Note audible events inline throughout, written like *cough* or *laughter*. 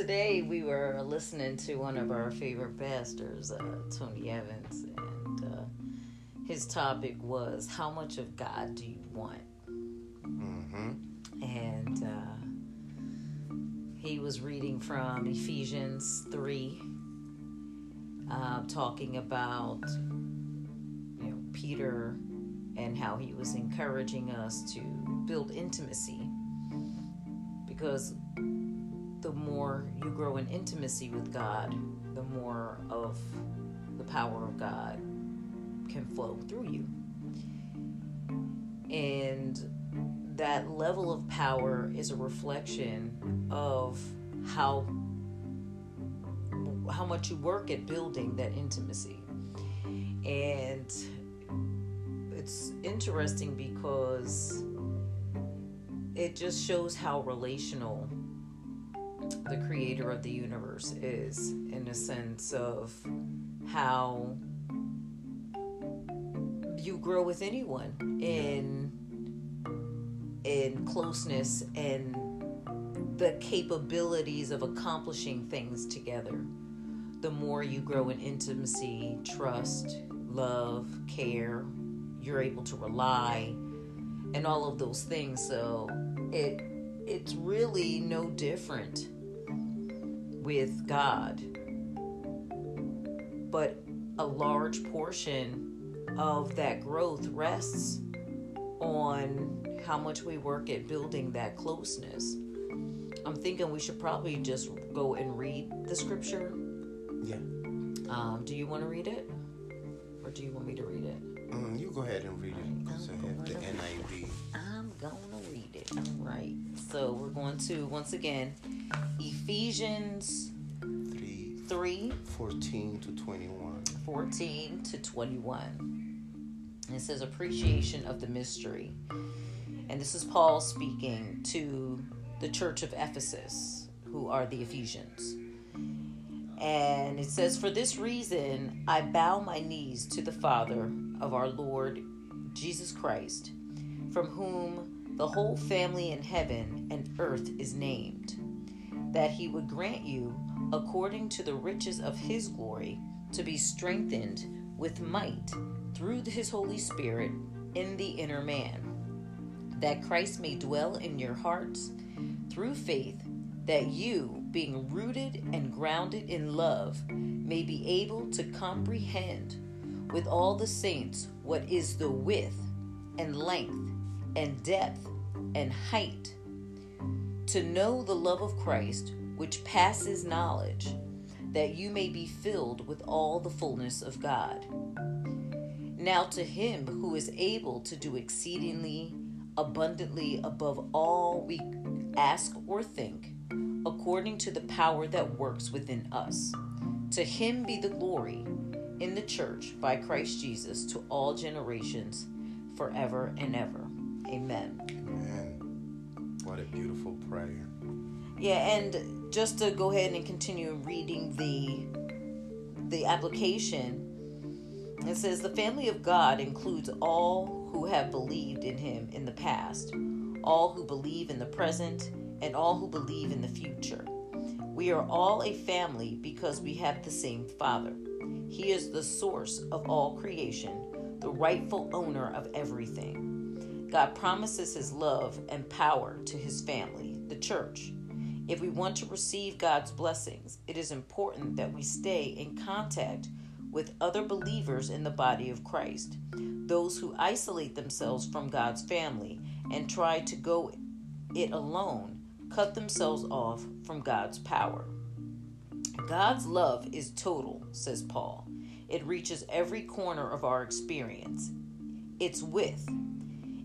today we were listening to one of our favorite pastors, uh, Tony Evans, and uh, his topic was how much of God do you want? Mm-hmm. And uh, he was reading from Ephesians 3, uh, talking about you know Peter and how he was encouraging us to build intimacy because the more you grow in intimacy with God, the more of the power of God can flow through you. And that level of power is a reflection of how how much you work at building that intimacy. And it's interesting because it just shows how relational the creator of the universe is in a sense of how you grow with anyone in in closeness and the capabilities of accomplishing things together. The more you grow in intimacy trust love care you're able to rely and all of those things. So it it's really no different with God. But a large portion of that growth rests on how much we work at building that closeness. I'm thinking we should probably just go and read the scripture. Yeah. Um, do you want to read it? Or do you want me to read it? Mm, you go ahead and read it because I have the NIV. I'm gonna read it. All right. So we're going to once again Ephesians 3, 3 14 to 21. 14 to 21. It says appreciation of the mystery. And this is Paul speaking to the church of Ephesus, who are the Ephesians. And it says, For this reason, I bow my knees to the Father of our Lord Jesus Christ, from whom the whole family in heaven and earth is named, that he would grant you, according to the riches of his glory, to be strengthened with might through his Holy Spirit in the inner man, that Christ may dwell in your hearts through faith, that you, being rooted and grounded in love, may be able to comprehend with all the saints what is the width and length and depth and height, to know the love of Christ which passes knowledge, that you may be filled with all the fullness of God. Now to him who is able to do exceedingly abundantly above all we ask or think, according to the power that works within us. To him be the glory in the church by Christ Jesus to all generations, forever and ever. Amen. Amen. What a beautiful prayer. Yeah, and just to go ahead and continue reading the the application, it says the family of God includes all who have believed in him in the past, all who believe in the present, and all who believe in the future. We are all a family because we have the same Father. He is the source of all creation, the rightful owner of everything. God promises his love and power to his family, the church. If we want to receive God's blessings, it is important that we stay in contact with other believers in the body of Christ. Those who isolate themselves from God's family and try to go it alone cut themselves off from God's power. God's love is total, says Paul. It reaches every corner of our experience. Its width,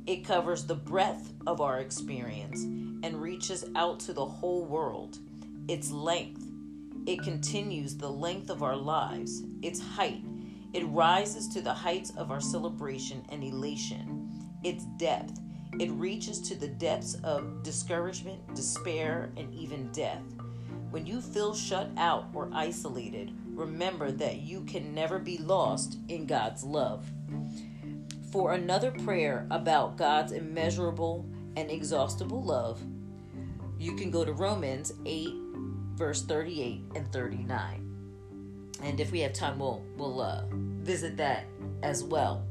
it covers the breadth of our experience and reaches out to the whole world. Its length, it continues the length of our lives. Its height, it rises to the heights of our celebration and elation. Its depth, it reaches to the depths of discouragement, despair, and even death. When you feel shut out or isolated, remember that you can never be lost in God's love. For another prayer about God's immeasurable and exhaustible love, you can go to Romans 8 verse 38 and 39. And if we have time, we'll we'll uh, visit that as well.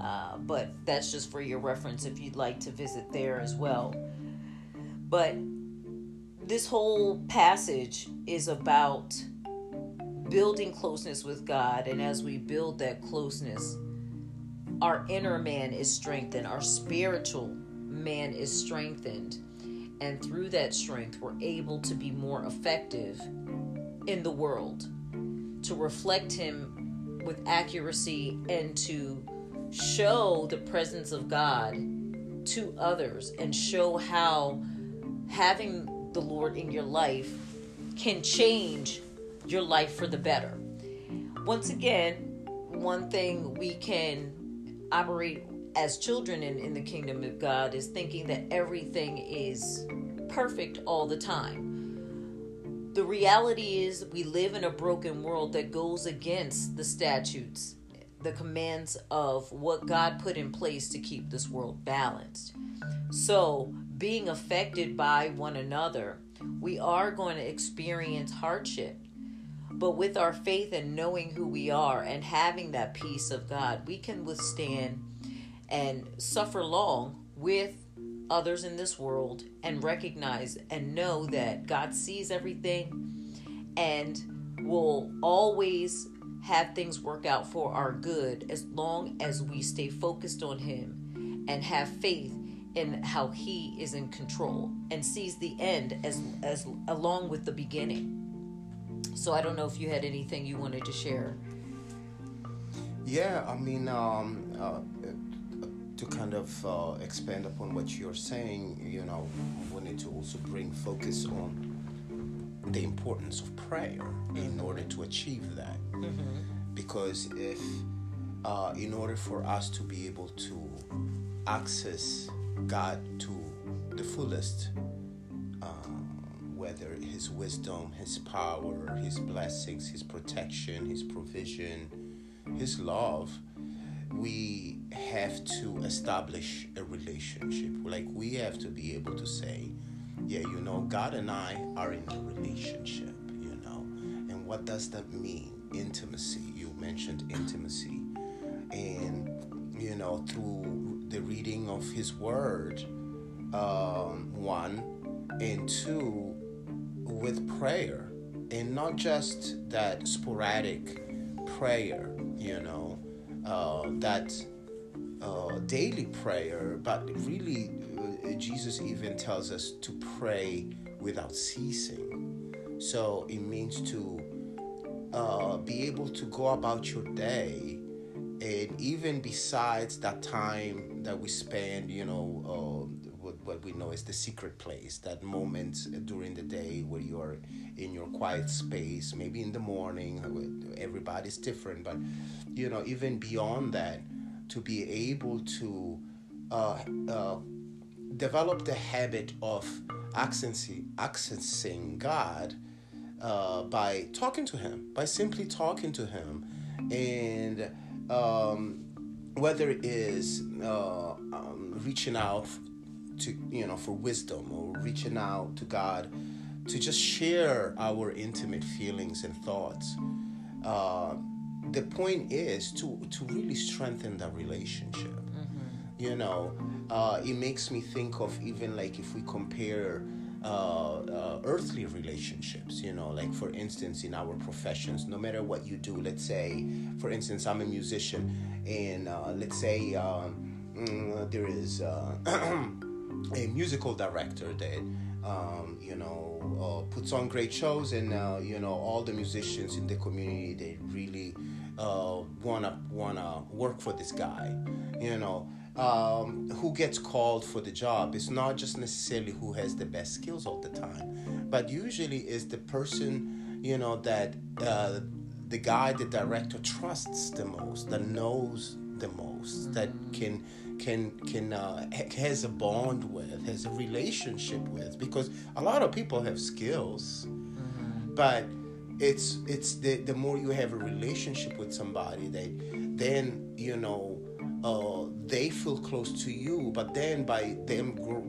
Uh, but that's just for your reference if you'd like to visit there as well. But this whole passage is about building closeness with God, and as we build that closeness, our inner man is strengthened, our spiritual man is strengthened, and through that strength, we're able to be more effective in the world, to reflect Him with accuracy, and to show the presence of God to others, and show how having the Lord in your life can change your life for the better. Once again, one thing we can operate as children in, in the kingdom of God is thinking that everything is perfect all the time. The reality is, we live in a broken world that goes against the statutes, the commands of what God put in place to keep this world balanced. So, being affected by one another, we are going to experience hardship. But with our faith and knowing who we are and having that peace of God, we can withstand and suffer long with others in this world and recognize and know that God sees everything and will always have things work out for our good as long as we stay focused on Him and have faith in how He is in control and sees the end as as along with the beginning. So I don't know if you had anything you wanted to share. Yeah, I mean, um, uh, to kind of uh, expand upon what you're saying, you know, we need to also bring focus on the importance of prayer in order to achieve that. Mm-hmm. Because if, uh, in order for us to be able to access God to the fullest, um, whether His wisdom, His power, His blessings, His protection, His provision, His love, we have to establish a relationship. Like we have to be able to say, yeah, you know, God and I are in a relationship, you know. And what does that mean? Intimacy. You mentioned intimacy. And, you know, through the reading of His Word, um, one, and two, with prayer. And not just that sporadic prayer, you know, uh, that uh, daily prayer, but really, uh, Jesus even tells us to pray without ceasing. So it means to uh, be able to go about your day, and even besides that time that we spend, you know, uh, we know is the secret place, that moment during the day where you are in your quiet space, maybe in the morning, everybody's different, but you know, even beyond that, to be able to uh, uh, develop the habit of accessing, accessing God uh, by talking to Him, by simply talking to Him, and um, whether it is uh, um, reaching out to you know for wisdom or reaching out to God to just share our intimate feelings and thoughts. Uh, the point is to to really strengthen that relationship. You know, uh, it makes me think of even like if we compare uh, uh, earthly relationships. You know, like for instance, in our professions, no matter what you do, let's say, for instance, I'm a musician, and uh, let's say um, mm, there is uh, *clears throat* a musical director that um, you know uh, puts on great shows, and uh, you know all the musicians in the community they really uh, wanna wanna work for this guy. You know. Um, who gets called for the job It's not just necessarily who has the best skills all the time, but usually is the person you know that uh, the guy, the director trusts the most, that knows the most, that can can can uh, has a bond with, has a relationship with, because a lot of people have skills, but it's it's the the more you have a relationship with somebody, they then you know uh, they feel close to you, but then by them grow,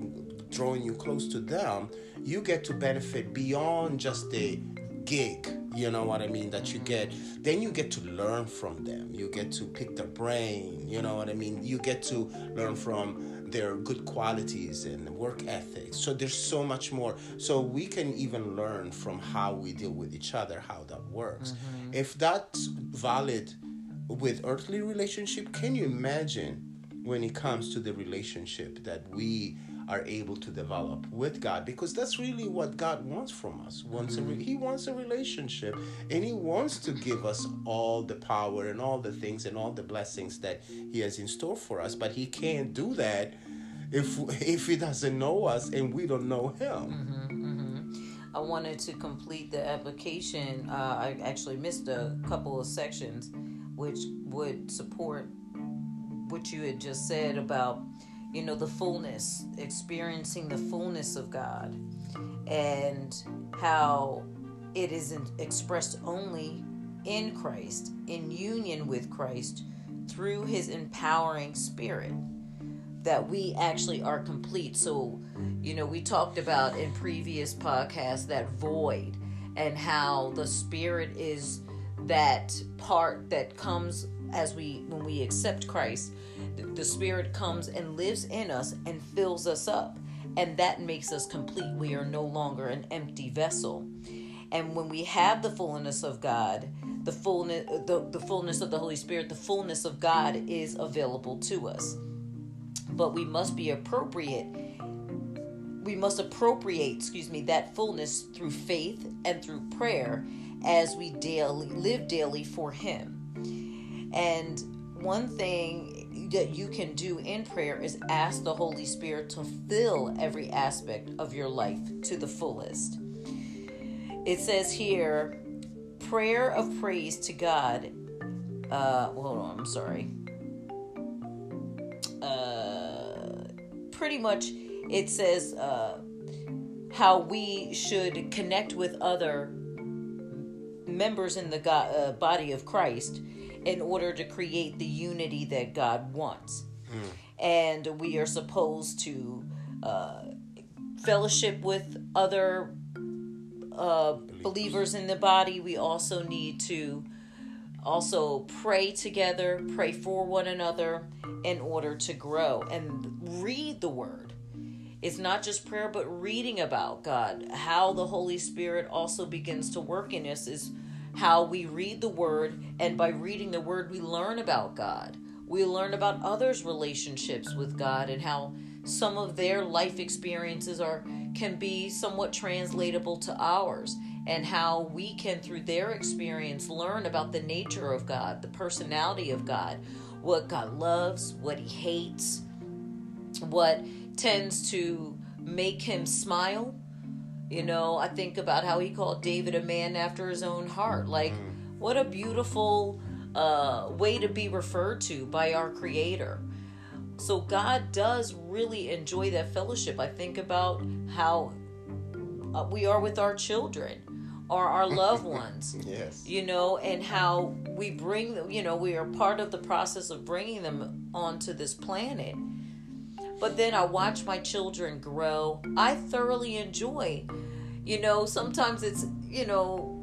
drawing you close to them, you get to benefit beyond just the gig you know what i mean that you get. Then you get to learn from them. You get to pick their brain you know what i mean? You get to learn from their good qualities and work ethics. So there's so much more. So we can even learn from how we deal with each other how that works. Mm-hmm. if that's valid with earthly relationship can you imagine when it comes to the relationship that we are able to develop with God because that's really what God wants from us. Wants a re- mm-hmm. he wants a relationship and he wants to give us all the power and all the things and all the blessings that he has in store for us, but he can't do that if if he doesn't know us and we don't know him. Mm-hmm, mm-hmm. I wanted to complete the application. Uh, I actually missed a couple of sections, which would support what you had just said about you know, the fullness, experiencing the fullness of God, and how it isn't expressed only in Christ, in union with Christ, through his empowering spirit, that we actually are complete. So, you know, we talked about in previous podcasts that void and how the spirit is that part that comes as we when we accept Christ the Spirit comes and lives in us and fills us up. And that makes us complete. We are no longer an empty vessel. And when we have the fullness of God, the fullness the, the fullness of the Holy Spirit, the fullness of God is available to us. But we must be appropriate. We must appropriate, excuse me, that fullness through faith and through prayer as we daily live daily for him. And one thing that you can do in prayer is ask the Holy Spirit to fill every aspect of your life to the fullest. It says here, prayer of praise to God. Uh, hold on, I'm sorry. Uh, pretty much, it says uh, how we should connect with other members in the God, uh, body of Christ in order to create the unity that God wants. Mm. And we are supposed to uh, fellowship with other uh, believers in the body. We also need to also pray together, pray for one another in order to grow and read the word. It's not just prayer, but reading about God. How the Holy Spirit also begins to work in us is how we read the word, and by reading the word, we learn about God. We learn about others' relationships with God and how some of their life experiences are can be somewhat translatable to ours and how we can through their experience learn about the nature of God, the personality of God, what God loves, what he hates, what tends to make him smile you know, I think about how he called David a man after his own heart. Like, mm. what a beautiful uh, way to be referred to by our Creator. So, God does really enjoy that fellowship. I think about how uh, we are with our children or our *laughs* loved ones. yes. You know, and how we bring them, you know, we are part of the process of bringing them onto this planet but then I watch my children grow. I thoroughly enjoy, you know, sometimes it's, you know,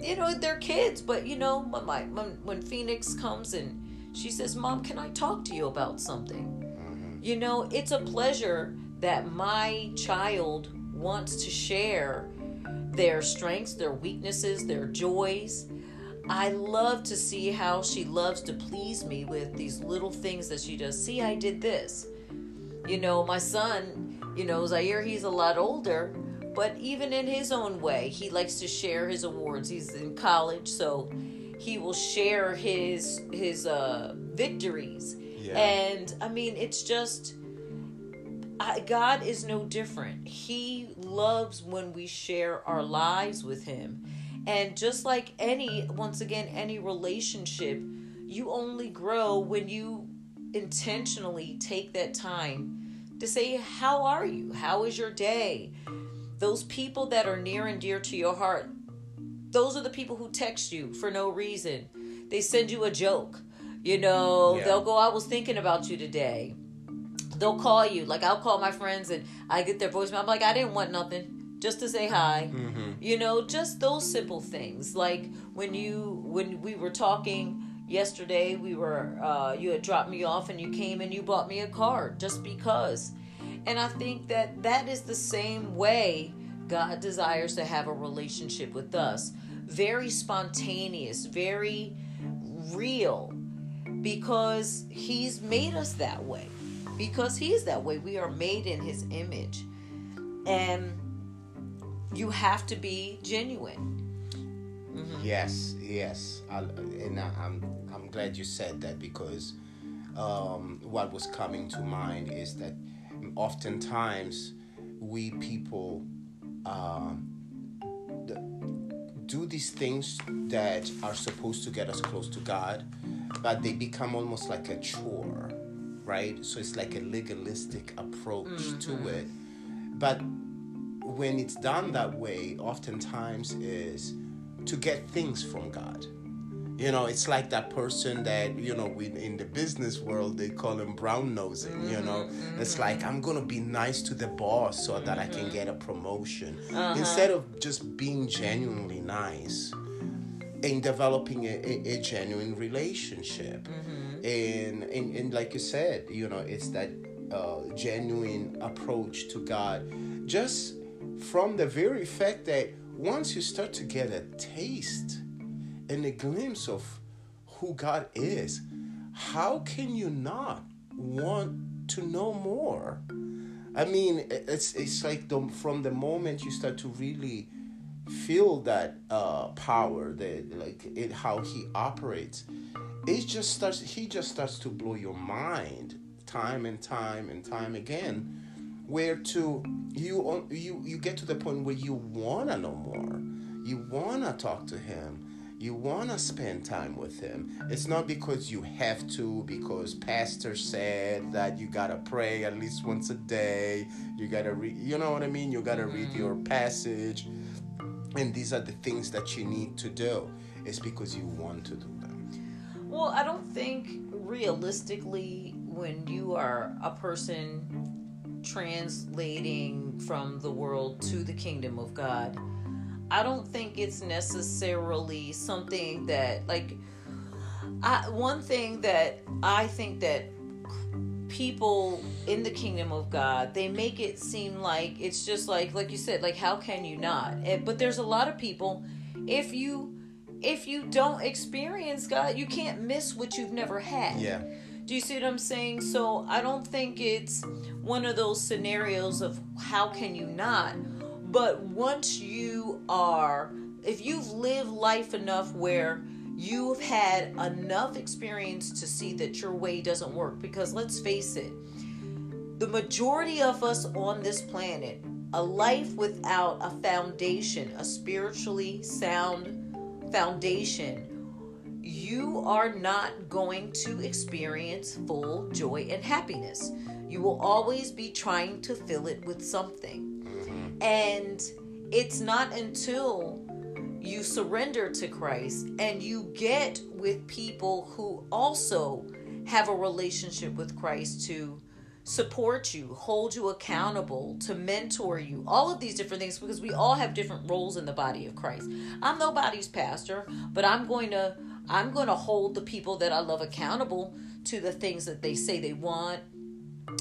you know, they're kids, but you know, when my when, when Phoenix comes and she says, "Mom, can I talk to you about something?" Mm-hmm. You know, it's a pleasure that my child wants to share their strengths, their weaknesses, their joys. I love to see how she loves to please me with these little things that she does. See, I did this. You know, my son, you know, Zaire, he's a lot older, but even in his own way, he likes to share his awards. He's in college, so he will share his his uh, victories. Yeah. And I mean, it's just I, God is no different. He loves when we share our lives with Him. And just like any, once again, any relationship, you only grow when you intentionally take that time to say, How are you? How is your day? Those people that are near and dear to your heart, those are the people who text you for no reason. They send you a joke. You know, yeah. they'll go, I was thinking about you today. they'll call you. Like I'll call my friends and I get their voicemail. I'm like, I didn't want nothing, just to say hi. Mm-hmm. You know, just those simple things. Like when you when we were talking yesterday, we were uh, you had dropped me off and you came and you bought me a card just because. And I think that that is the same way God desires to have a relationship with us. Very spontaneous, very real because he's made us that way. Because he's that way we are made in his image. And you have to be genuine. Yes, yes, I, and I, I'm glad you said that because um, what was coming to mind is that oftentimes we people th- do these things that are supposed to get us close to God, but they become almost like a chore, right? So it's like a legalistic approach to it, but when it's done that way, oftentimes is to get things from God. You know, it's like that person that, you know, we, in the business world, they call him brown nosing. You know, mm-hmm, mm-hmm. it's like, I'm going to be nice to the boss so that I can mm-hmm. get a promotion. Uh-huh. Instead of just being genuinely nice and developing a, a, a genuine relationship. And, and, and like you said, you know, it's that uh, genuine approach to God. Just from the very fact that once you start to get a taste and a glimpse of who God is, how can you not want to know more? I mean, it's it's like the, from the moment you start to really feel that uh, power, that like it, how He operates, it just starts. He just starts to blow your mind time and time and time again where to you you you get to the point where you want to know more you want to talk to him you want to spend time with him. It's not because you have to because pastor said that you got to pray at least once a day. You got to read you know what i mean? You got to read mm-hmm. your passage. And these are the things that you need to do. It's because you want to do them. Well i don't think realistically when you are a person translating from the world to the kingdom of God, I don't think it's necessarily something that like I one thing that I think that people in the kingdom of God, they make it seem like it's just like like you said, like how can you not? But there's a lot of people if you if you don't experience God, you can't miss what you've never had. yeah Do you see what I'm saying? So I don't think it's one of those scenarios of how can you not? But once you are, if you've lived life enough where you've had enough experience to see that your way doesn't work, because let's face it, the majority of us on this planet, a life without a foundation, a spiritually sound foundation, you are not going to experience full joy and happiness. You will always be trying to fill it with something. And it's not until you surrender to Christ and you get with people who also have a relationship with Christ to support you, hold you accountable, to mentor you, all of these different things because we all have different roles in the body of Christ. I'm nobody's pastor, but I'm going to I'm going to hold the people that I love accountable to the things that they say they want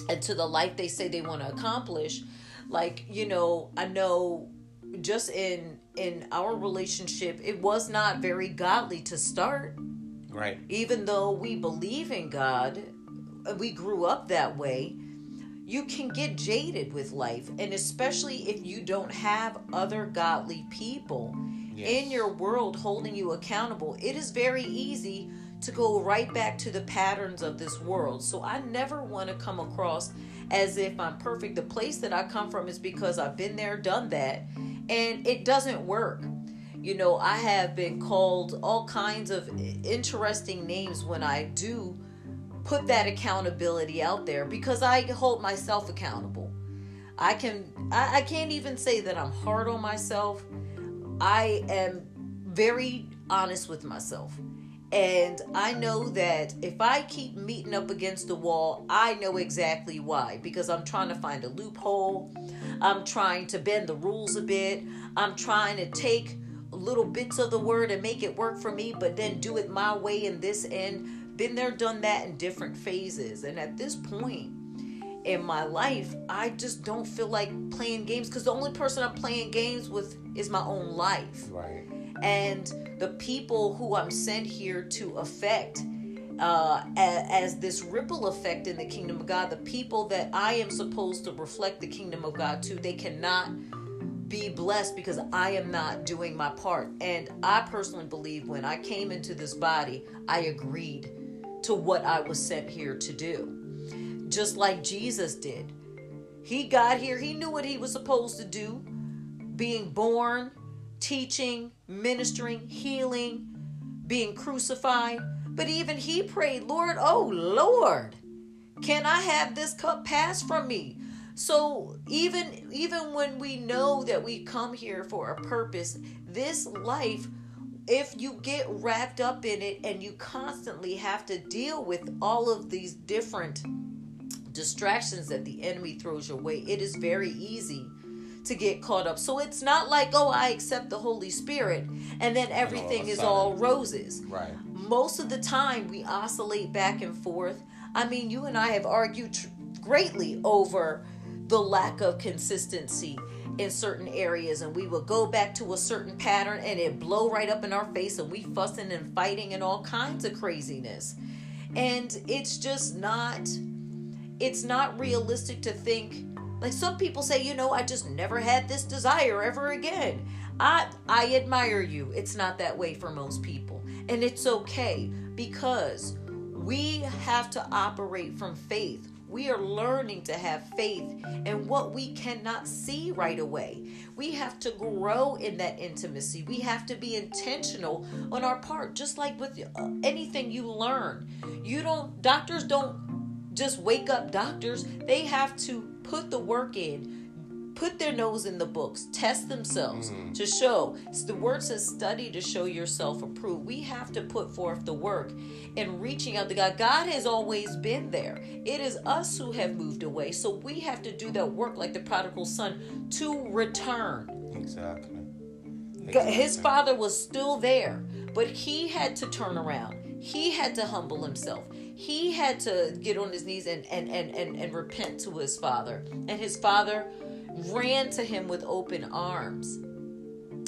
and to the life they say they want to accomplish. Like, you know, I know just in in our relationship, it was not very godly to start right even though we believe in God, we grew up that way, you can get jaded with life. And especially if you don't have other godly people Yes. in your world holding you accountable, it is very easy to go right back to the patterns of this world. So I never want to come across as if I'm perfect. The place that I come from is because I've been there, done that, and it doesn't work. You know, I have been called all kinds of interesting names when I do put that accountability out there because I hold myself accountable. I can I, I can't even say that I'm hard on myself. I am very honest with myself. And I know that if I keep meeting up against the wall, I know exactly why. Because I'm trying to find a loophole. I'm trying to bend the rules a bit. I'm trying to take little bits of the word and make it work for me, but then do it my way in this end. Been there, done that in different phases. And at this point in my life, I just don't feel like playing games because the only person I'm playing games with is my own life. Right. And the people who I'm sent here to affect uh, as, as, this ripple effect in the kingdom of God, the people that I am supposed to reflect the kingdom of God to, they cannot be blessed because I am not doing my part. And I personally believe when I came into this body, I agreed to what I was sent here to do. Just like Jesus did. He got here, he knew what he was supposed to do. Being born, teaching, ministering, healing, being crucified. But even he prayed, Lord, oh Lord, can I have this cup pass from me? So even even when we know that we come here for a purpose, this life if you get wrapped up in it and you constantly have to deal with all of these different distractions that the enemy throws your way, it is very easy to get caught up. So it's not like, oh, I accept the Holy Spirit and then everything is all roses. Right. Most of the time we oscillate back and forth. I mean, you and I have argued tr- greatly over the lack of consistency in certain areas and we will go back to a certain pattern and it blow right up in our face and we fussing and fighting and all kinds of craziness and it's just not it's not realistic to think like some people say you know i just never had this desire ever again i i admire you it's not that way for most people and it's okay because we have to operate from faith we are learning to have faith in what we cannot see right away. We have to grow in that intimacy. We have to be intentional on our part, just like with anything you learn. You don't, doctors don't just wake up doctors, they have to put the work in put their nose in the books, test themselves mm-hmm. to show. The word says, study to show yourself approved. We have to put forth the work in reaching out to God. God has always been there. It is us who have moved away. So we have to do that work like the prodigal son to return. Exactly. exactly. His father was still there, but he had to turn around. He had to humble himself. He had to get on his knees and, and, and, and, and repent to his father. And his father ran to him with open arms.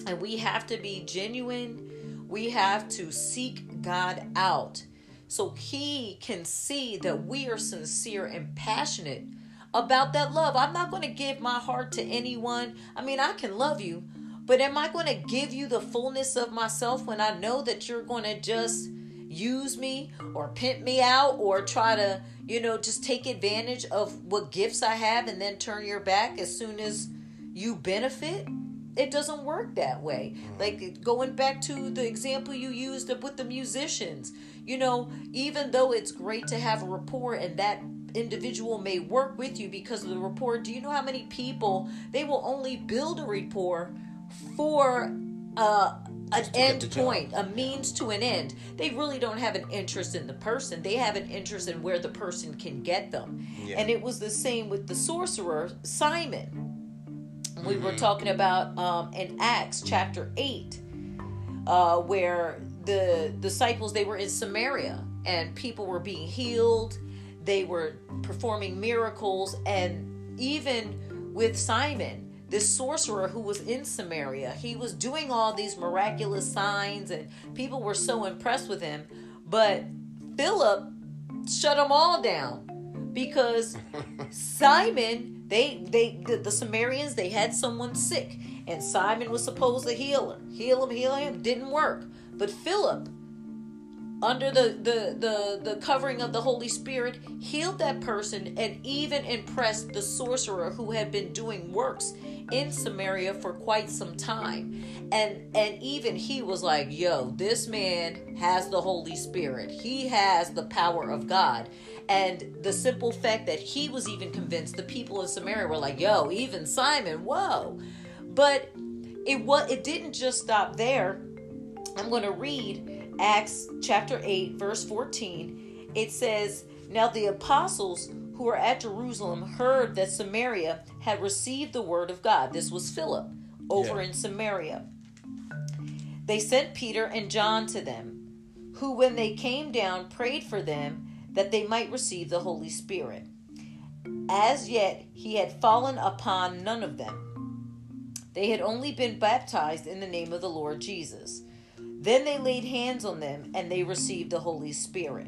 And we have to be genuine. We have to seek God out so he can see that we are sincere and passionate about that love. I'm not going to give my heart to anyone. I mean, I can love you, but am I going to give you the fullness of myself when I know that you're going to just use me or pimp me out or try to, you know, just take advantage of what gifts I have and then turn your back as soon as you benefit? It doesn't work that way. Like going back to the example you used up with the musicians, you know, even though it's great to have a rapport and that individual may work with you because of the rapport, do you know how many people they will only build a rapport for uh, an end point, a means to an end. They really don't have an interest in the person. They have an interest in where the person can get them. Yeah. And it was the same with the sorcerer, Simon. We were mm-hmm. talking about um, in Acts chapter 8, uh, where the disciples, they were in Samaria and people were being healed. They were performing miracles. And even with Simon, this sorcerer who was in Samaria. He was doing all these miraculous signs, and people were so impressed with him. But Philip shut them all down because *laughs* Simon, they they the, the Samaritans, they had someone sick, and Simon was supposed to heal him, heal him, heal him. Didn't work. But Philip under the, the the the covering of the holy spirit healed that person and even impressed the sorcerer who had been doing works in samaria for quite some time. And and even he was like yo this man has the holy spirit. He has the power of god. And the simple fact that he was even convinced the people in samaria were like yo even simon whoa. But it was it didn't just stop there. I'm going to read Acts chapter 8, verse 14, it says, Now the apostles who were at Jerusalem heard that Samaria had received the word of God. This was Philip over Yeah. in Samaria. They sent Peter and John to them, who, when they came down, prayed for them that they might receive the Holy Spirit. As yet, he had fallen upon none of them. They had only been baptized in the name of the Lord Jesus. Then they laid hands on them, and they received the Holy Spirit.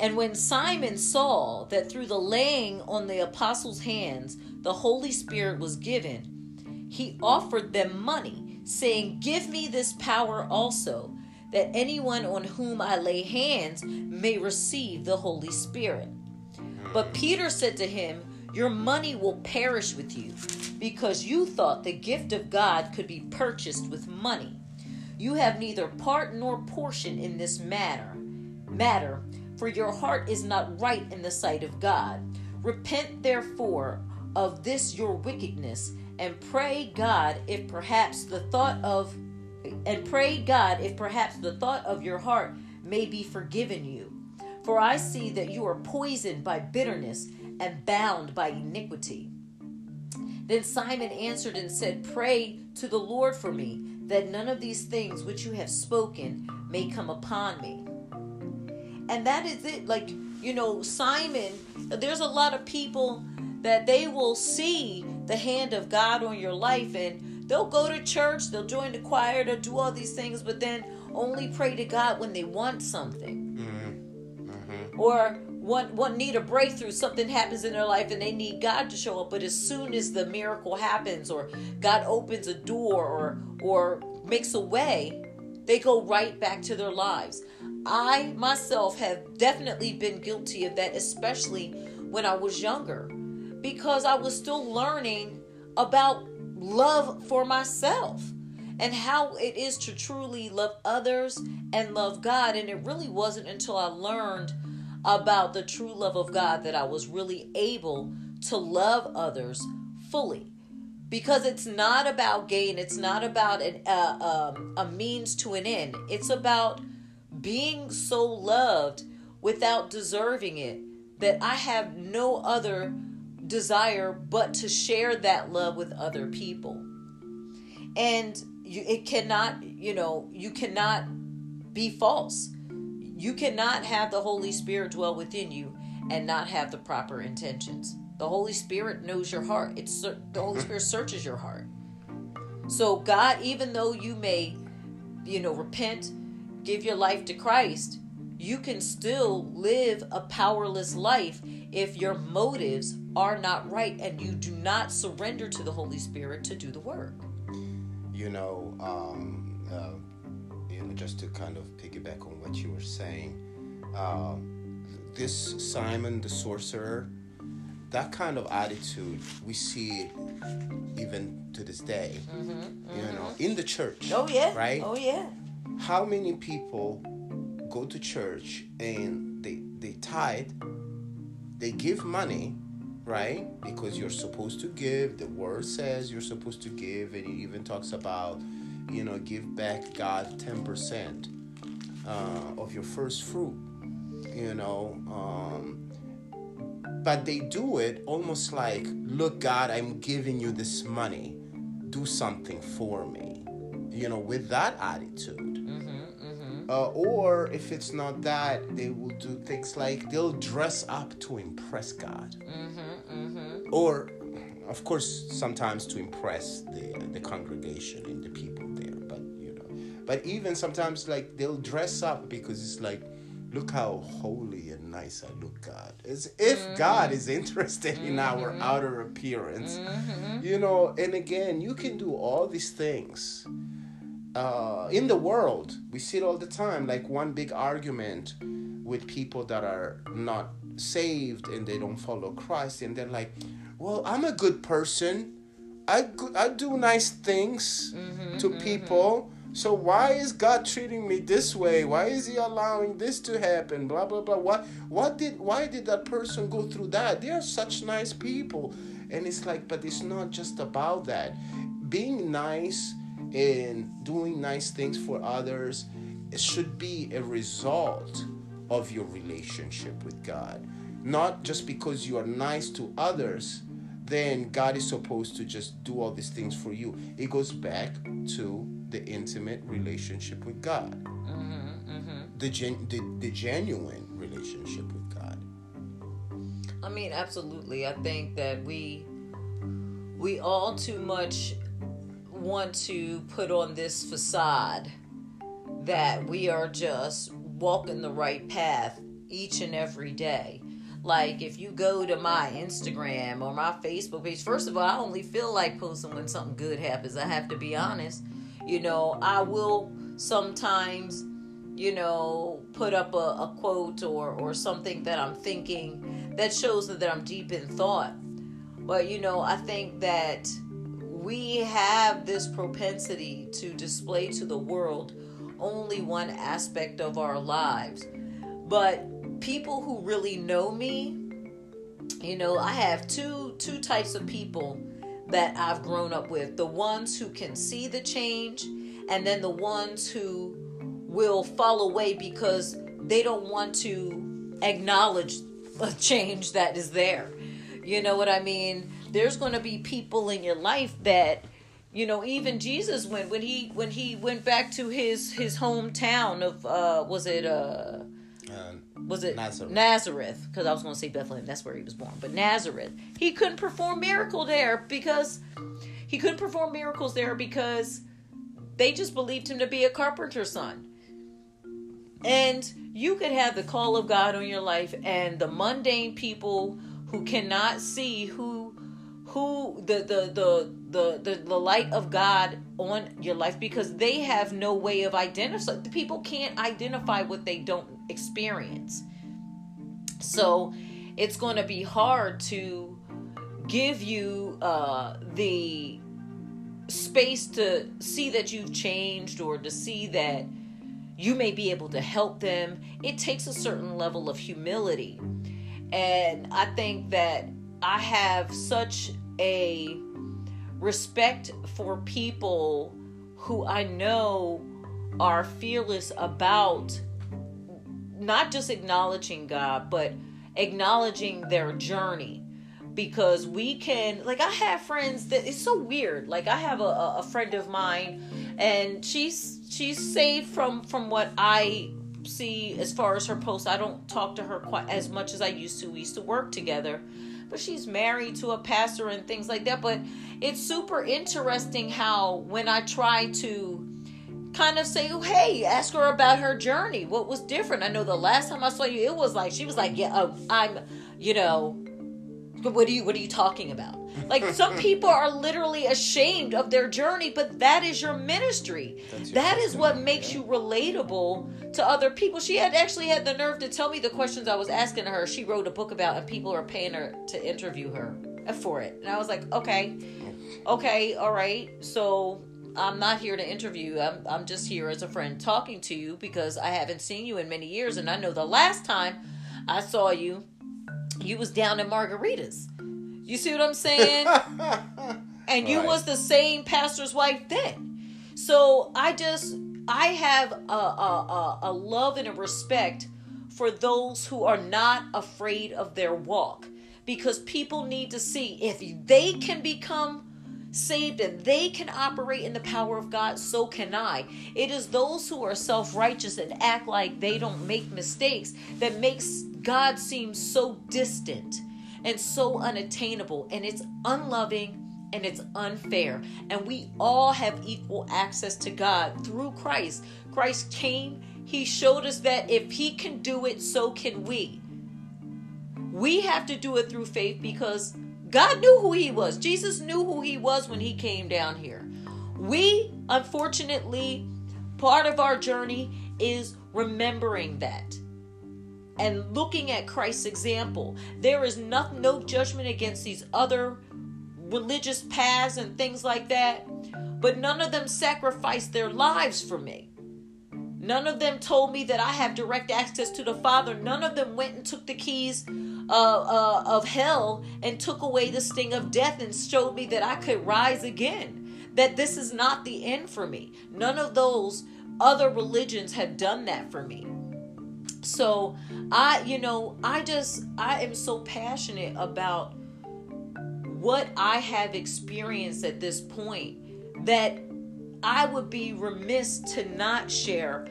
And when Simon saw that through the laying on the apostles' hands the Holy Spirit was given, he offered them money, saying, Give me this power also, that anyone on whom I lay hands may receive the Holy Spirit. But Peter said to him, Your money will perish with you, because you thought the gift of God could be purchased with money. You have neither part nor portion in this matter. Matter, for your heart is not right in the sight of God. Repent therefore of this your wickedness, and pray God if perhaps the thought of and pray God if perhaps the thought of your heart may be forgiven you. For I see that you are poisoned by bitterness and bound by iniquity. Then Simon answered and said, Pray to the Lord for me, that none of these things which you have spoken may come upon me. And that is it. Like, you know, Simon, there's a lot of people that they will see the hand of God on your life. And they'll go to church, they'll join the choir, they'll do all these things, but then only pray to God when they want something. Mm-hmm. Mm-hmm. Or want, want need a breakthrough. Something happens in their life and they need god to show up. But as soon as the miracle happens or god opens a door or or makes a way they go right back to their lives i myself have definitely been guilty of that especially when i was younger because i was still learning about love for myself and how it is to truly love others and love God. And it really wasn't until I learned about the true love of God that I was really able to love others fully. Because it's not about gain, it's not about an, uh, um, a means to an end. It's about being so loved without deserving it that I have no other desire but to share that love with other people. And you, it cannot, you know, you cannot be false. You cannot have the Holy Spirit dwell within you and not have the proper intentions. The Holy Spirit knows your heart. It's the Holy Spirit mm-hmm. searches your heart. So God, even though you may, you know, repent, give your life to Christ, you can still live a powerless life if your motives are not right and you do not surrender to the Holy Spirit to do the work. you know, um, uh, you know, just to kind of piggyback on what you were saying, uh, this Simon the sorcerer, that kind of attitude, we see even to this day. You know, in the church. Oh yeah. Right. Oh yeah. How many people go to church and they they tithe, they give money, right? Because you're supposed to give. The word says you're supposed to give, and it even talks about, you know, give back God ten percent uh, of your first fruit. You know, um, but they do it almost like, look, God, I'm giving you this money. Do something for me. You know, with that attitude. Uh, or if it's not that, they will do things like they'll dress up to impress God. Mm-hmm, mm-hmm. Or, of course, sometimes to impress the the congregation and the people there. But you know, but even sometimes like they'll dress up because it's like, look how holy and nice I look, God. As if mm. God is interested in our mm-hmm. outer appearance, you know. And again, you can do all these things uh, in the world, we see it all the time. Like one big argument with people that are not saved and they don't follow Christ, and they're like, "Well, I'm a good person. I I do nice things to people. So why is God treating me this way? Why is He allowing this to happen? Blah blah blah. What what did why did that person go through that? They are such nice people." And it's like, but it's not just about that. Being nice and doing nice things for others it should be a result of your relationship with God. Not just because you are nice to others, then God is supposed to just do all these things for you. It goes back to the intimate relationship with God, mm-hmm, mm-hmm. The, gen- the, the genuine relationship with God. I mean, absolutely. I think that we we all too much want to put on this facade that we are just walking the right path each and every day. Like if you go to my Instagram or my Facebook page, first of all, I only feel like posting when something good happens. I have to be honest. You know, I will sometimes, you know, put up a, a quote or, or something that I'm thinking that shows that I'm deep in thought. But you know, I think that we have this propensity to display to the world only one aspect of our lives. But people who really know me, you know, I have two two types of people that I've grown up with. The ones who can see the change and then the ones who will fall away because they don't want to acknowledge a change that is there. You know what I mean? There's going to be people in your life that you know even jesus went when he when he went back to his his hometown of uh was it uh, uh was it Nazareth? Because I was going to say Bethlehem. That's where he was born. But Nazareth, he couldn't perform miracle there because he couldn't perform miracles there because they just believed him to be a carpenter's son. And you could have the call of God on your life, and the mundane people who cannot see who who the the the the the, the light of God on your life because they have no way of identifying. The people can't identify what they don't experience. So it's going to be hard to give you uh, the space to see that you've changed or to see that you may be able to help them. It takes a certain level of humility. And I think that I have such a respect for people who I know are fearless about not just acknowledging God, but acknowledging their journey. Because we can, like, I have friends that it's so weird. Like, I have a, a friend of mine, and she's she's saved from from what I see as far as her posts. I don't talk to her quite as much as I used to. We used to work together, but she's married to a pastor and things like that. But it's super interesting how when I try to kind of say, oh, hey, ask her about her journey. What was different? I know the last time I saw you, it was like she was like, yeah, uh, I'm, you know, what are you what are you talking about? Like some *laughs* people are literally ashamed of their journey, but that is your ministry. Your that is what makes yeah. you relatable to other people. She had actually had the nerve to tell me the questions I was asking her. She wrote a book about, and people are paying her to interview her for it. And I was like, okay, okay, all right. So I'm not here to interview. I'm I'm just here as a friend talking to you because I haven't seen you in many years, and I know the last time I saw you you was down in margaritas. You see what I'm saying? *laughs* and you right. was the same pastor's wife then. So I just I have a, a, a love and a respect for those who are not afraid of their walk because people need to see if they can become saved and they can operate in the power of God, so can I. It is those who are self righteous and act like they don't make mistakes that makes God seem so distant and so unattainable, and it's unloving and it's unfair. And we all have equal access to God through Christ. Christ came, He showed us that if He can do it, so can we. We have to do it through faith because God knew who he was. Jesus knew who he was when he came down here. We, unfortunately, part of our journey is remembering that and looking at Christ's example. There is no, no judgment against these other religious paths and things like that, but none of them sacrificed their lives for me. None of them told me that I have direct access to the Father. None of them went and took the keys uh, uh, of hell and took away the sting of death and showed me that I could rise again. That this is not the end for me. None of those other religions have done that for me. So I, you know, I just I am so passionate about what I have experienced at this point that I would be remiss to not share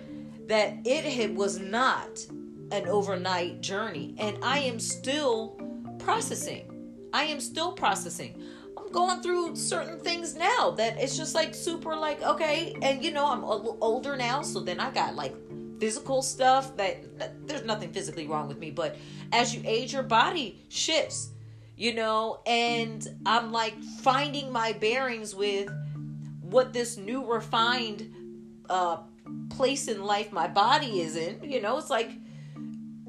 that it was not an overnight journey and I am still processing. I am still processing. I'm going through certain things now that it's just like super like okay and you know I'm a little older now so then I got like physical stuff that, that there's nothing physically wrong with me but as you age your body shifts you know and I'm like finding my bearings with what this new refined uh place in life my body is in you know it's like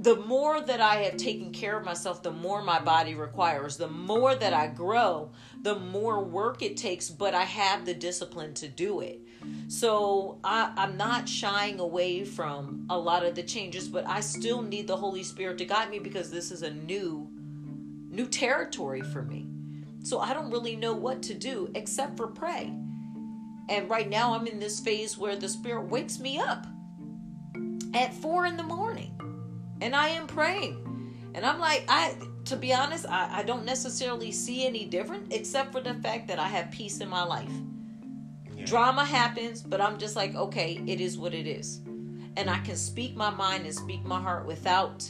the more that I have taken care of myself, the more my body requires. The more that I grow, the more work it takes, but I have the discipline to do it. So I, I'm not shying away from a lot of the changes, but I still need the Holy Spirit to guide me because this is a new, new territory for me. So I don't really know what to do except for pray. And right now I'm in this phase where the Spirit wakes me up at four in the morning and I am praying. And I'm like, I to be honest, I, I don't necessarily see any different except for the fact that I have peace in my life. Yeah. Drama happens, but I'm just like, okay, it is what it is. And I can speak my mind and speak my heart without,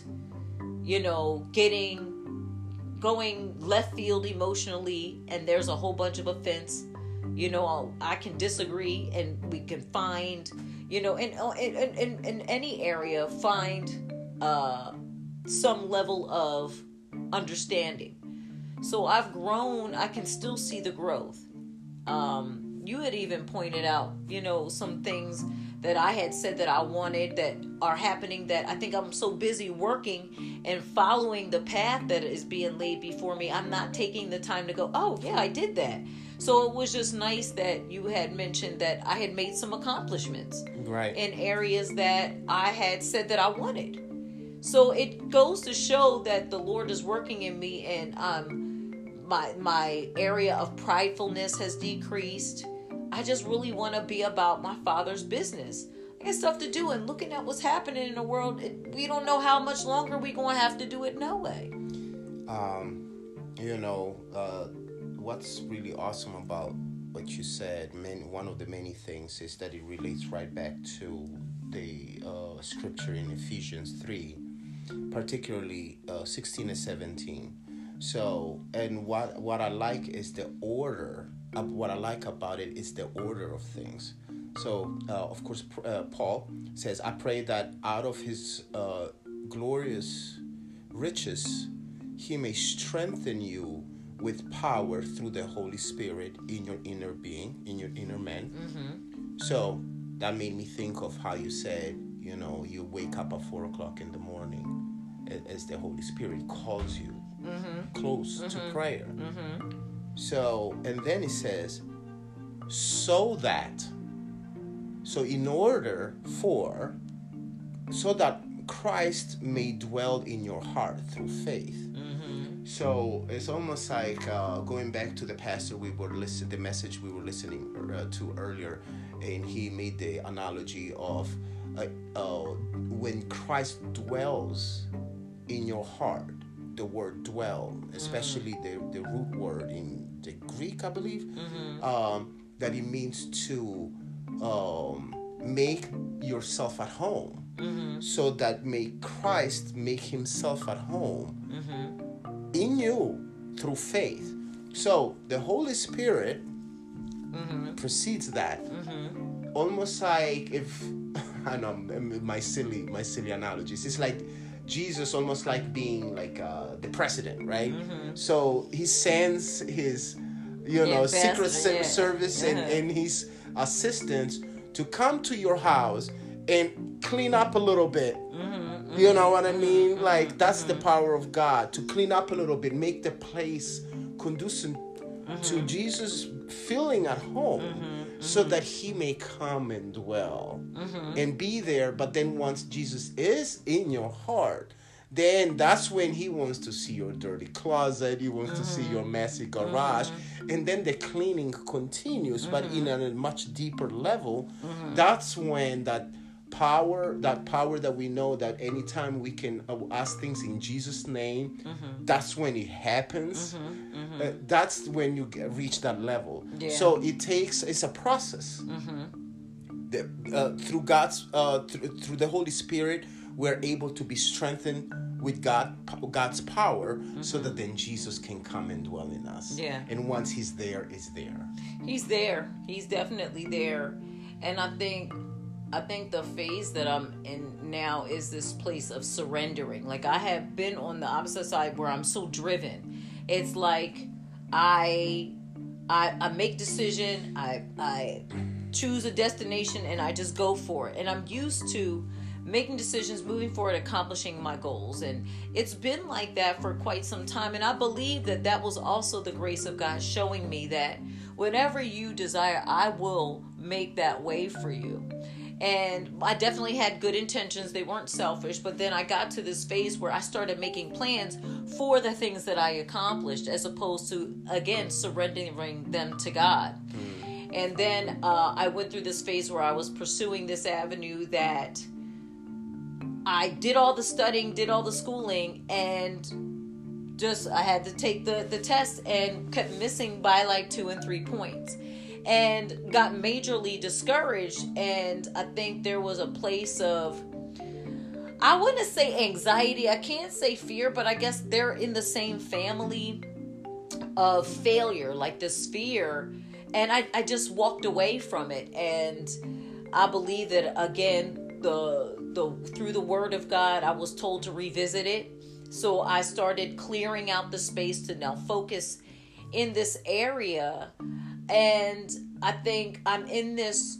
you know, getting going left field emotionally and there's a whole bunch of offense. You know, I can disagree and we can find, you know, in in, in, in any area, find uh, some level of understanding. So I've grown, I can still see the growth. Um, you had even pointed out, you know, some things that I had said that I wanted that are happening that I think I'm so busy working and following the path that is being laid before me. I'm not taking the time to go, oh, yeah, I did that. So it was just nice that you had mentioned that I had made some accomplishments right. in areas that I had said that I wanted. So it goes to show that the Lord is working in me and um my my area of pridefulness has decreased. I just really want to be about my father's business. I got stuff to do and looking at what's happening in the world, it, we don't know how much longer we're going to have to do it no way. Um you know, uh what's really awesome about what you said, man, one of the many things is that it relates right back to the uh, scripture in Ephesians 3 particularly uh, 16 and 17. So, and what what I like is the order. Of what I like about it is the order of things. So, uh, of course, uh, Paul says, "I pray that out of His uh, glorious riches, He may strengthen you with power through the Holy Spirit in your inner being, in your inner man." Mm-hmm. So that made me think of how you said, you know, you wake up at four o'clock in the morning as the Holy Spirit calls you mm-hmm. close mm-hmm. to prayer. Mm-hmm. So, and then it says, so that, so in order for, so that Christ may dwell in your heart through faith. Mm-hmm. So it's almost like uh, going back to the pastor we were listening, the message we were listening uh, to earlier, and he made the analogy of uh, uh when Christ dwells in your heart the word dwell especially mm-hmm. the, the root word in the greek i believe mm-hmm. um, that it means to um, make yourself at home mm-hmm. so that may christ make himself at home mm-hmm. in you through faith so the holy spirit mm-hmm. precedes that mm-hmm. almost like if *laughs* i know my silly my silly analogies it's like Jesus almost like being like uh, the president, right? Mm-hmm. So he sends his, you know, secret yeah. service and, and his assistants to come to your house and clean up a little bit. Mm-hmm, you know what I mean? Like that's the power of God to clean up a little bit, make the place conducive to. Jesus feeling at home so that he may come and dwell mm-hmm. and be there. But then once Jesus is in your heart, then that's when he wants to see your dirty closet he wants mm-hmm. to see your messy garage mm-hmm. and then the cleaning continues but in a much deeper level that's when that power that power that we know that anytime we can uh, ask things in jesus name mm-hmm. that's when it happens uh, that's when you get, reach that level yeah. so it takes it's a process the, uh, through god's uh, through, through the holy spirit we're able to be strengthened with God God's power mm-hmm. so that then Jesus can come and dwell in us. Yeah. And once he's there, there, is there. He's there. He's definitely there. And I think I think the phase that I'm in now is this place of surrendering. Like I have been on the opposite side where I'm so driven. It's like I I I make decision, I I choose a destination and I just go for it. And I'm used to making decisions, moving forward, accomplishing my goals. And it's been like that for quite some time. And I believe that that was also the grace of God showing me that whatever you desire, I will make that way for you. And I definitely had good intentions. They weren't selfish. But then I got to this phase where I started making plans for the things that I accomplished as opposed to, again, surrendering them to God. Mm. And then uh, I went through this phase where I was pursuing this avenue that I did all the studying, did all the schooling, and just I had to take the the test and kept missing by like two and three points, and got majorly discouraged. And I think there was a place of I wouldn't say anxiety. I can't say fear, but I guess they're in the same family of failure, like this fear. And I, I just walked away from it. And I believe that, again, the the through the word of God, I was told to revisit it. So I started clearing out the space to now focus in this area. And I think I'm in this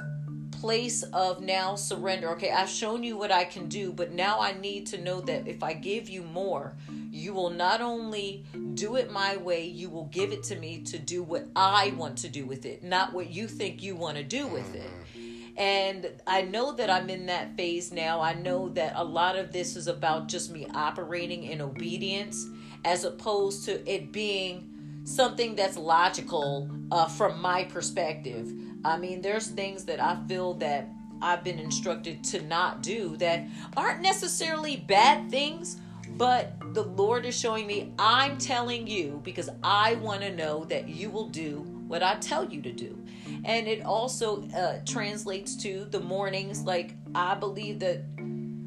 place of now surrender. Okay, I've shown you what I can do, but now I need to know that if I give you more, you will not only do it my way, you will give it to me to do what I want to do with it, not what you think you want to do with it. Mm-hmm. And I know that I'm in that phase now. I know that a lot of this is about just me operating in obedience as opposed to it being something that's logical uh, from my perspective. I mean, there's things that I feel that I've been instructed to not do that aren't necessarily bad things, but the Lord is showing me I'm telling you because I want to know that you will do what I tell you to do and it also uh, translates to the mornings like i believe that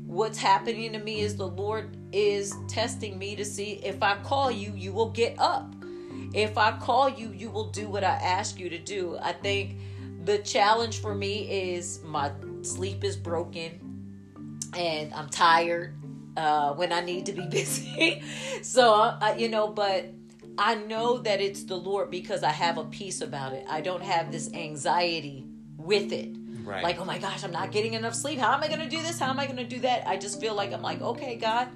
what's happening to me is the lord is testing me to see if i call you you will get up if i call you you will do what i ask you to do i think the challenge for me is my sleep is broken and i'm tired uh, when i need to be *laughs* busy so uh, you know but I know that it's the Lord because I have a peace about it. I don't have this anxiety with it. Right. Like, oh my gosh, I'm not getting enough sleep. How am I going to do this? How am I going to do that? I just feel like I'm like, okay, God,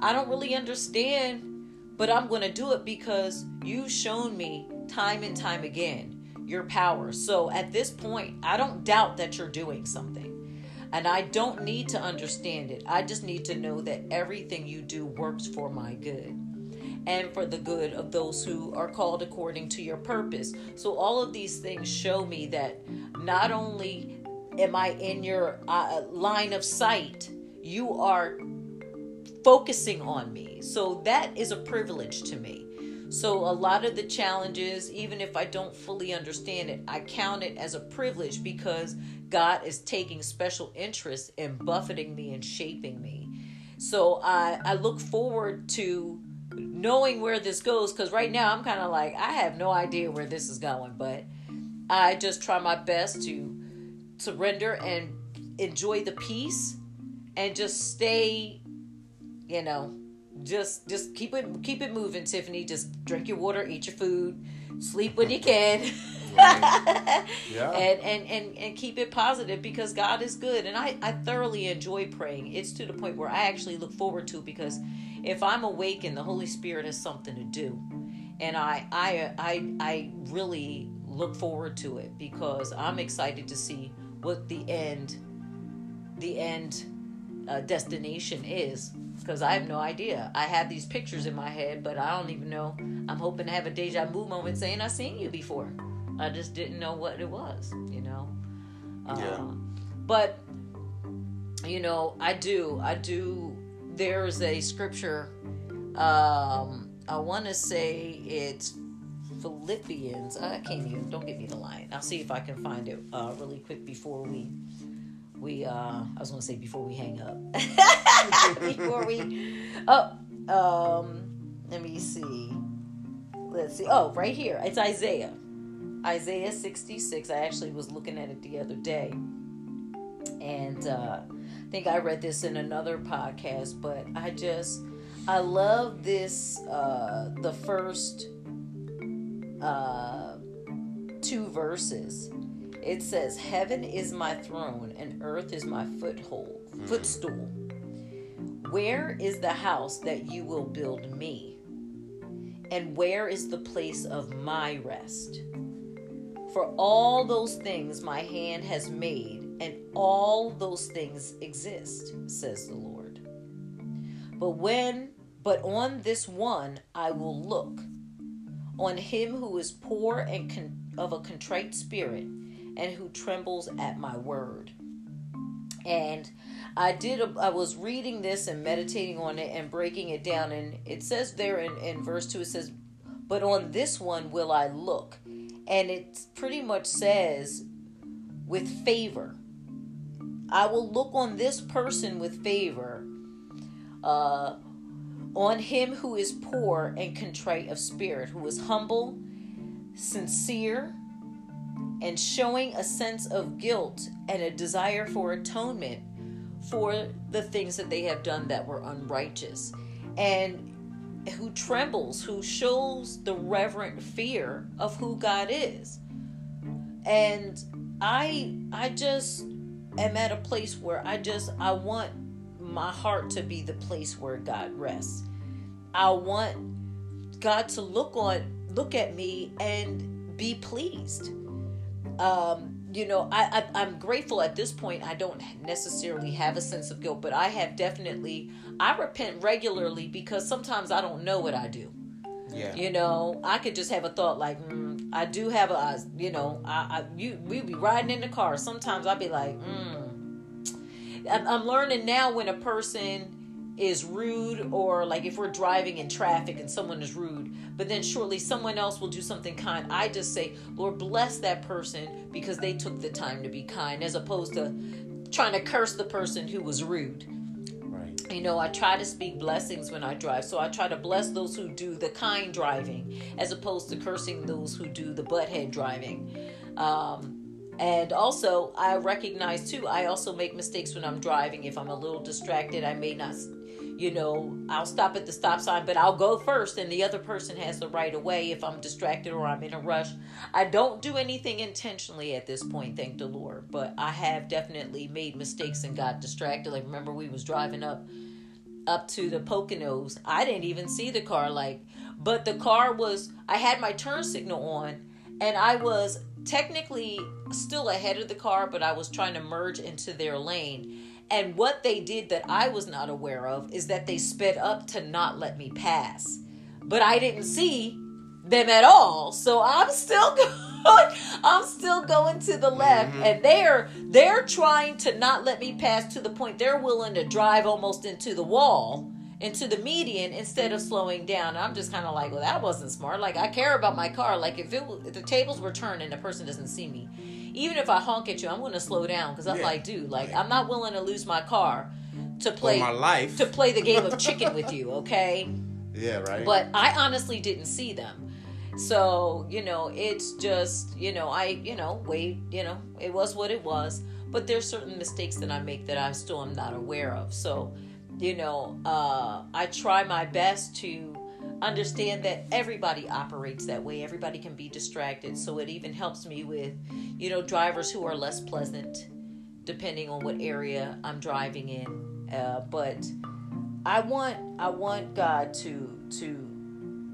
I don't really understand, but I'm going to do it because you've shown me time and time again your power. So at this point, I don't doubt that you're doing something. And I don't need to understand it. I just need to know that everything you do works for my good and for the good of those who are called according to your purpose. So, all of these things show me that not only am I in your uh, line of sight, you are focusing on me. So, that is a privilege to me. So, a lot of the challenges, even if I don't fully understand it, I count it as a privilege because God is taking special interest in buffeting me and shaping me. So, I, I look forward to knowing where this goes because right now I'm kind of like I have no idea where this is going, but I just try my best to surrender and enjoy the peace and just stay, you know, just just keep it keep it moving, Tiffany. Just drink your water, eat your food, sleep when you can. *laughs* yeah. and, and and and keep it positive because God is good and I, I thoroughly enjoy praying. It's to the point where I actually look forward to because if I'm awake and the Holy Spirit has something to do, and I I I I really look forward to it because I'm excited to see what the end the end uh, destination is because I have no idea. I have these pictures in my head, but I don't even know. I'm hoping to have a deja vu moment saying I've seen you before. I just didn't know what it was, you know. Uh, Yeah. But you know, I do. I do. There's a scripture. Um, I want to say it's Philippians. I can't even. Don't get me the line. I'll see if I can find it uh, really quick before we we. Uh, I was going to say before we hang up. *laughs* before we. Oh. Um. Let me see. Let's see. Oh, right here. It's Isaiah. Isaiah 66. I actually was looking at it the other day. And uh, I think I read this in another podcast, but I just, I love this, uh, the first uh, two verses. It says, Heaven is my throne and earth is my foothold, hmm. footstool. Where is the house that you will build me? And where is the place of my rest? For all those things my hand has made, and all those things exist, says the Lord. But when, but on this one I will look, on him who is poor and con- of a contrite spirit, and who trembles at my word. And I did. I was reading this and meditating on it and breaking it down, and it says there in, in verse two, it says, "But on this one will I look," and it pretty much says, "With favor." I will look on this person with favor, uh, on him who is poor and contrite of spirit, who is humble, sincere, and showing a sense of guilt and a desire for atonement for the things that they have done that were unrighteous, and who trembles, who shows the reverent fear of who God is. And I, I just am at a place where I just I want my heart to be the place where God rests. I want God to look on look at me and be pleased. Um, you know, I, I I'm grateful at this point. I don't necessarily have a sense of guilt, but I have definitely I repent regularly because sometimes I don't know what I do. Yeah. You know, I could just have a thought like, mm, I do have a, you know, I, I you we be riding in the car. Sometimes I'd be like, mm. I'm, I'm learning now when a person is rude or like if we're driving in traffic and someone is rude, but then shortly someone else will do something kind. I just say, Lord, bless that person because they took the time to be kind, as opposed to trying to curse the person who was rude Right. you know, I try to speak blessings when I drive. So I try to bless those who do the kind driving as opposed to cursing those who do the butthead driving. Um, and also, I recognize too, I also make mistakes when I'm driving. If I'm a little distracted, I may not, you know, I'll stop at the stop sign, but I'll go first, and the other person has the right of way if I'm distracted or I'm in a rush. I don't do anything intentionally at this point, thank the Lord, but I have definitely made mistakes and got distracted. Like, remember, we was driving up up to the Poconos. I didn't even see the car like but the car was I had my turn signal on and I was technically still ahead of the car but I was trying to merge into their lane. And what they did that I was not aware of is that they sped up to not let me pass. But I didn't see them at all. So I'm still *laughs* going I'm still going to the left mm-hmm. and they're they're trying to not let me pass to the point they're willing to drive almost into the wall into the median instead of slowing down. I'm just kind of like, well, that wasn't smart. Like I care about my car. Like if it if the tables were turned and the person doesn't see me, even if I honk at you, I'm going to slow down because I'm Yeah. like, dude, like I'm not willing to lose my car to play my life. to play the game of *laughs* chicken with you. Okay Yeah. Right. but I honestly didn't see them. So, you know, it's just, you know, I, you know, wait, you know, it was what it was. But there's certain mistakes that I make that I still am not aware of. So, you know, uh, I try my best to understand that everybody operates that way. Everybody can be distracted. So it even helps me with, you know, drivers who are less pleasant, depending on what area I'm driving in. Uh, but I want I want God to to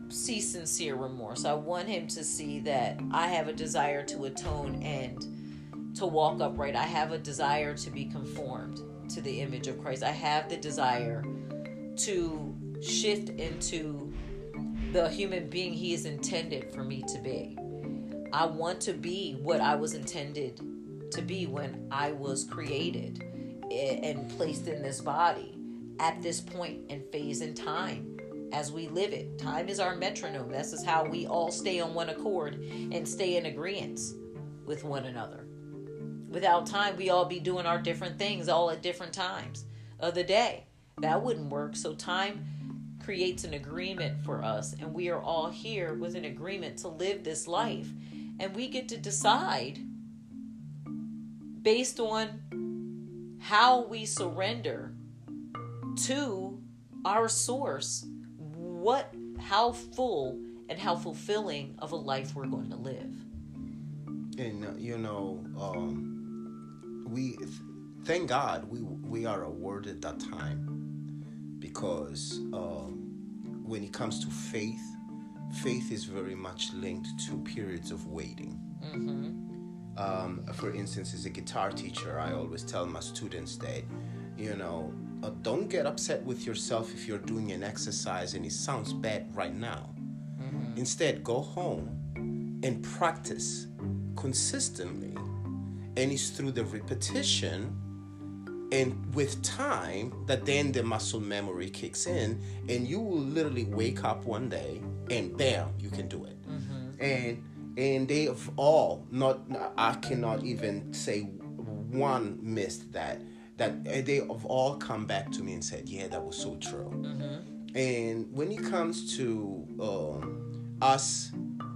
see sincere remorse. I want him to see that I have a desire to atone and to walk upright. I have a desire to be conformed to the image of Christ. I have the desire to shift into the human being he is intended for me to be. I want to be what I was intended to be when I was created and placed in this body at this point and phase in time as we live it. Time is our metronome. This is how we all stay on one accord and stay in agreement with one another. Without time, we all be doing our different things all at different times of the day. That wouldn't work. So, time creates an agreement for us, and we are all here with an agreement to live this life. And we get to decide based on how we surrender to our source what how full and how fulfilling of a life we're going to live and uh, you know um, we thank god we we are awarded that time because um, when it comes to faith faith is very much linked to periods of waiting mm-hmm. um, for instance as a guitar teacher i always tell my students that you know uh, don't get upset with yourself if you're doing an exercise and it sounds bad right now. Mm-hmm. Instead, go home and practice consistently. And it's through the repetition and with time that then the muscle memory kicks in and you will literally wake up one day and bam you can do it mm-hmm. and and they have all not i cannot even say one missed that that they have all come back to me and said, "Yeah, that was so true." Mm-hmm. And when it comes to um, us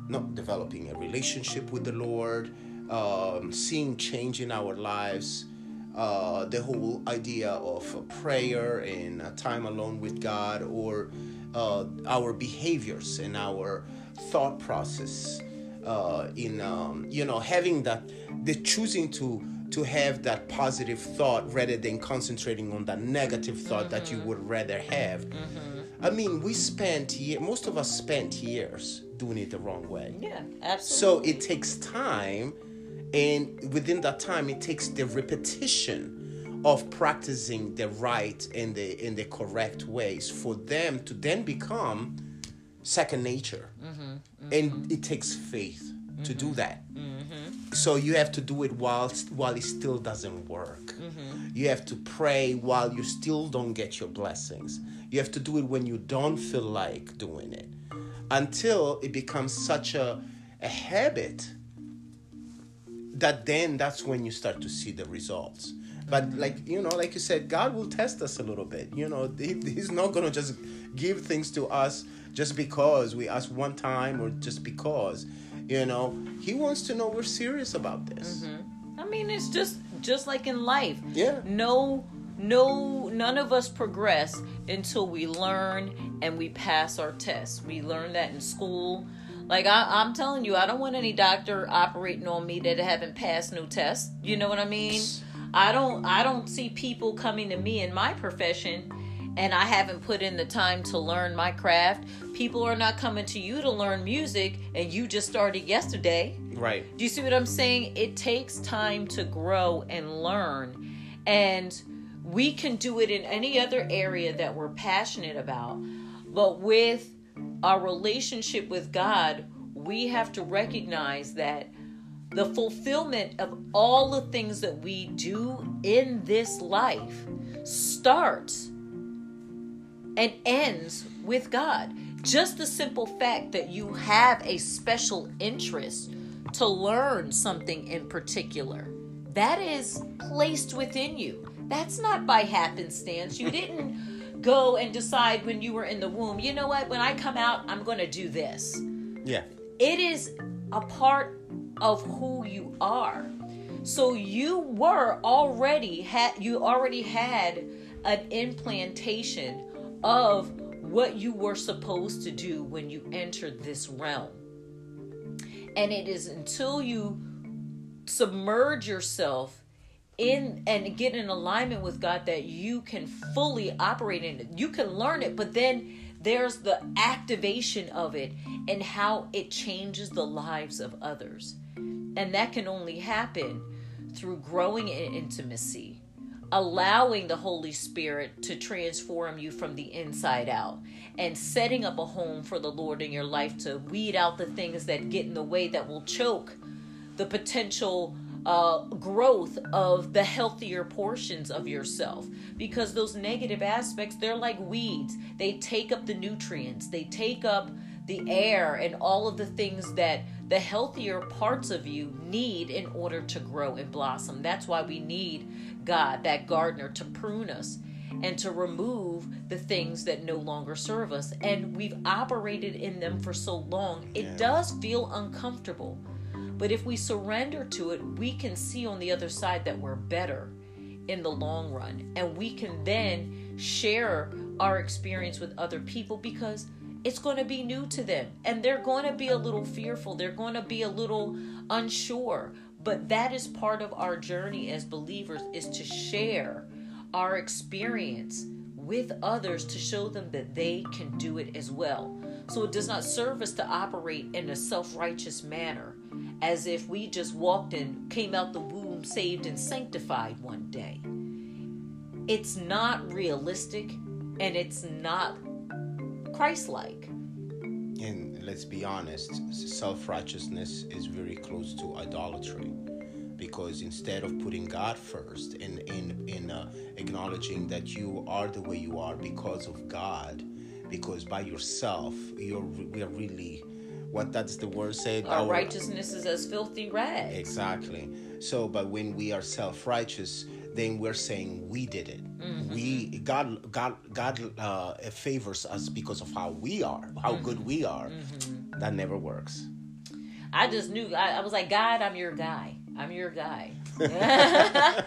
not developing a relationship with the Lord, um, seeing change in our lives, uh, the whole idea of prayer and time alone with God, or uh, our behaviors and our thought process, uh, in um, you know having that the choosing to to have that positive thought rather than concentrating on that negative thought mm-hmm. that you mm-hmm. would rather have. Mm-hmm. I mean, we spent year, most of us spent years doing it the wrong way. Yeah, absolutely. So it takes time, and within that time, it takes the repetition of practicing the right and the in the correct ways for them to then become second nature. Mm-hmm. And it takes faith to do that. So you have to do it while while it still doesn't work. Mm-hmm. You have to pray while you still don't get your blessings. You have to do it when you don't feel like doing it. Until it becomes such a a habit that then that's when you start to see the results. But like you know, like you said, God will test us a little bit. You know, *laughs* he, He's not gonna just give things to us just because we ask one time or just because you know, he wants to know we're serious about this. Mm-hmm. I mean, it's just just like in life. Yeah. No no none of us progress until we learn and we pass our tests. We learn that in school. Like I, am telling you, I don't want any doctor operating on me that haven't passed no test. You know what I mean? I don't I don't see people coming to me in my profession and I haven't put in the time to learn my craft. People are not coming to you to learn music and you just started yesterday. Right. Do you see what I'm saying? It takes time to grow and learn. And we can do it in any other area that we're passionate about. But with our relationship with God, we have to recognize that the fulfillment of all the things that we do in this life starts and ends with God. Just the simple fact that you have a special interest to learn something in particular, that is placed within you. That's not by happenstance. You didn't go and decide when you were in the womb, you know what, when I come out, I'm going to do this. Yeah. It is a part of who you are. So you were already had you already had an implantation of what you were supposed to do when you entered this realm. And it is until you submerge yourself in and get in alignment with God that you can fully operate in it. You can learn it, but then there's the activation of it and how it changes the lives of others. And that can only happen through growing in intimacy allowing the Holy Spirit to transform you from the inside out and setting up a home for the Lord in your life to weed out the things that get in the way that will choke the potential uh, growth of the healthier portions of yourself. Because those negative aspects they're like weeds. They take up the nutrients. They take up the air and all of the things that the healthier parts of you need in order to grow and blossom. That's why we need god that gardener to prune us and to remove the things that no longer serve us. And we've operated in them for so long. It yeah. does feel uncomfortable but if we surrender to it, we can see on the other side that we're better in the long run. And we can then share our experience with other people because it's going to be new to them. And they're going to be a little fearful, they're going to be a little unsure. But that is part of our journey as believers is to share our experience with others to show them that they can do it as well. So it does not serve us to operate in a self righteous manner as if we just walked and came out the womb saved and sanctified one day. It's not realistic and it's not Christ like. And let's be honest, self righteousness is very close to idolatry because instead of putting God first in in in uh, acknowledging that you are the way you are because of God, because by yourself you're we are really what that's the word said our, our righteousness is as filthy rags. Exactly. So but when we are self-righteous then we're saying we did it. Mm-hmm. we god god god uh, favors us because of how we are how mm-hmm. good we are. Mm-hmm. that never works. I just knew I, I was like god i'm your guy. I'm your guy *laughs*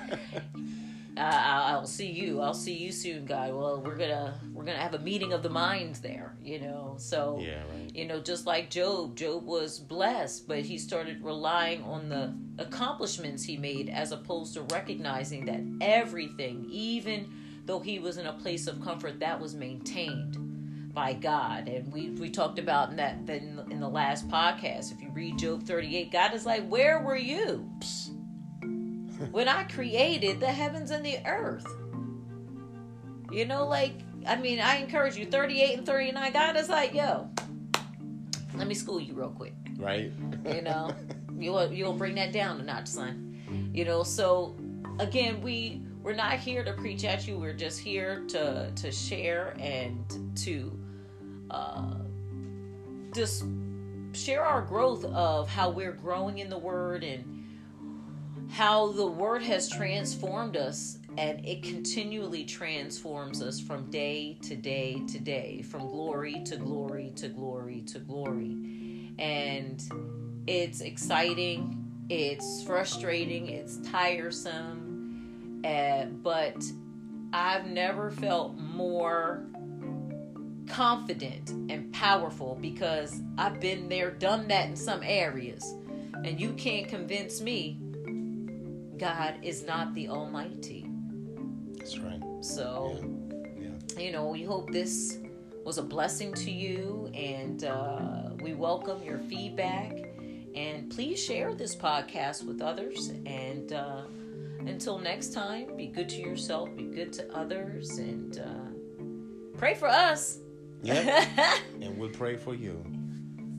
*laughs* uh, I'll see you. I'll see you soon, God. Well, we're gonna we're gonna have a meeting of the minds there, you know. So, yeah, right. you know, just like Job, Job was blessed, but he started relying on the accomplishments he made as opposed to recognizing that everything, even though he was in a place of comfort, that was maintained by God. And we we talked about in that in the, in the last podcast. If you read Job 38, God is like, "Where were you?" Psst when I created the heavens and the earth. You know, like, I mean, I encourage you 38 and 39. God is like, yo, let me school you real quick. Right. you know, *laughs* you'll, you'll bring that down a notch, son. You know, so again, we, we're not here to preach at you. We're just here to, to share and to, uh, just share our growth of how we're growing in the word and how the word has transformed us and it continually transforms us from day to day to day, from glory to glory to glory to glory. And it's exciting, it's frustrating, it's tiresome, uh, but I've never felt more confident and powerful because I've been there, done that in some areas. And you can't convince me God is not the Almighty. That's right. So, yeah. Yeah. you know, we hope this was a blessing to you, and uh, we welcome your feedback. And please share this podcast with others. And uh, until next time, be good to yourself, be good to others, and uh, pray for us. Yep. *laughs* and we'll pray for you.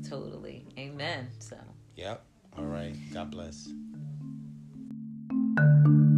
Totally. Amen. So. Yep. All right. God bless. Thank you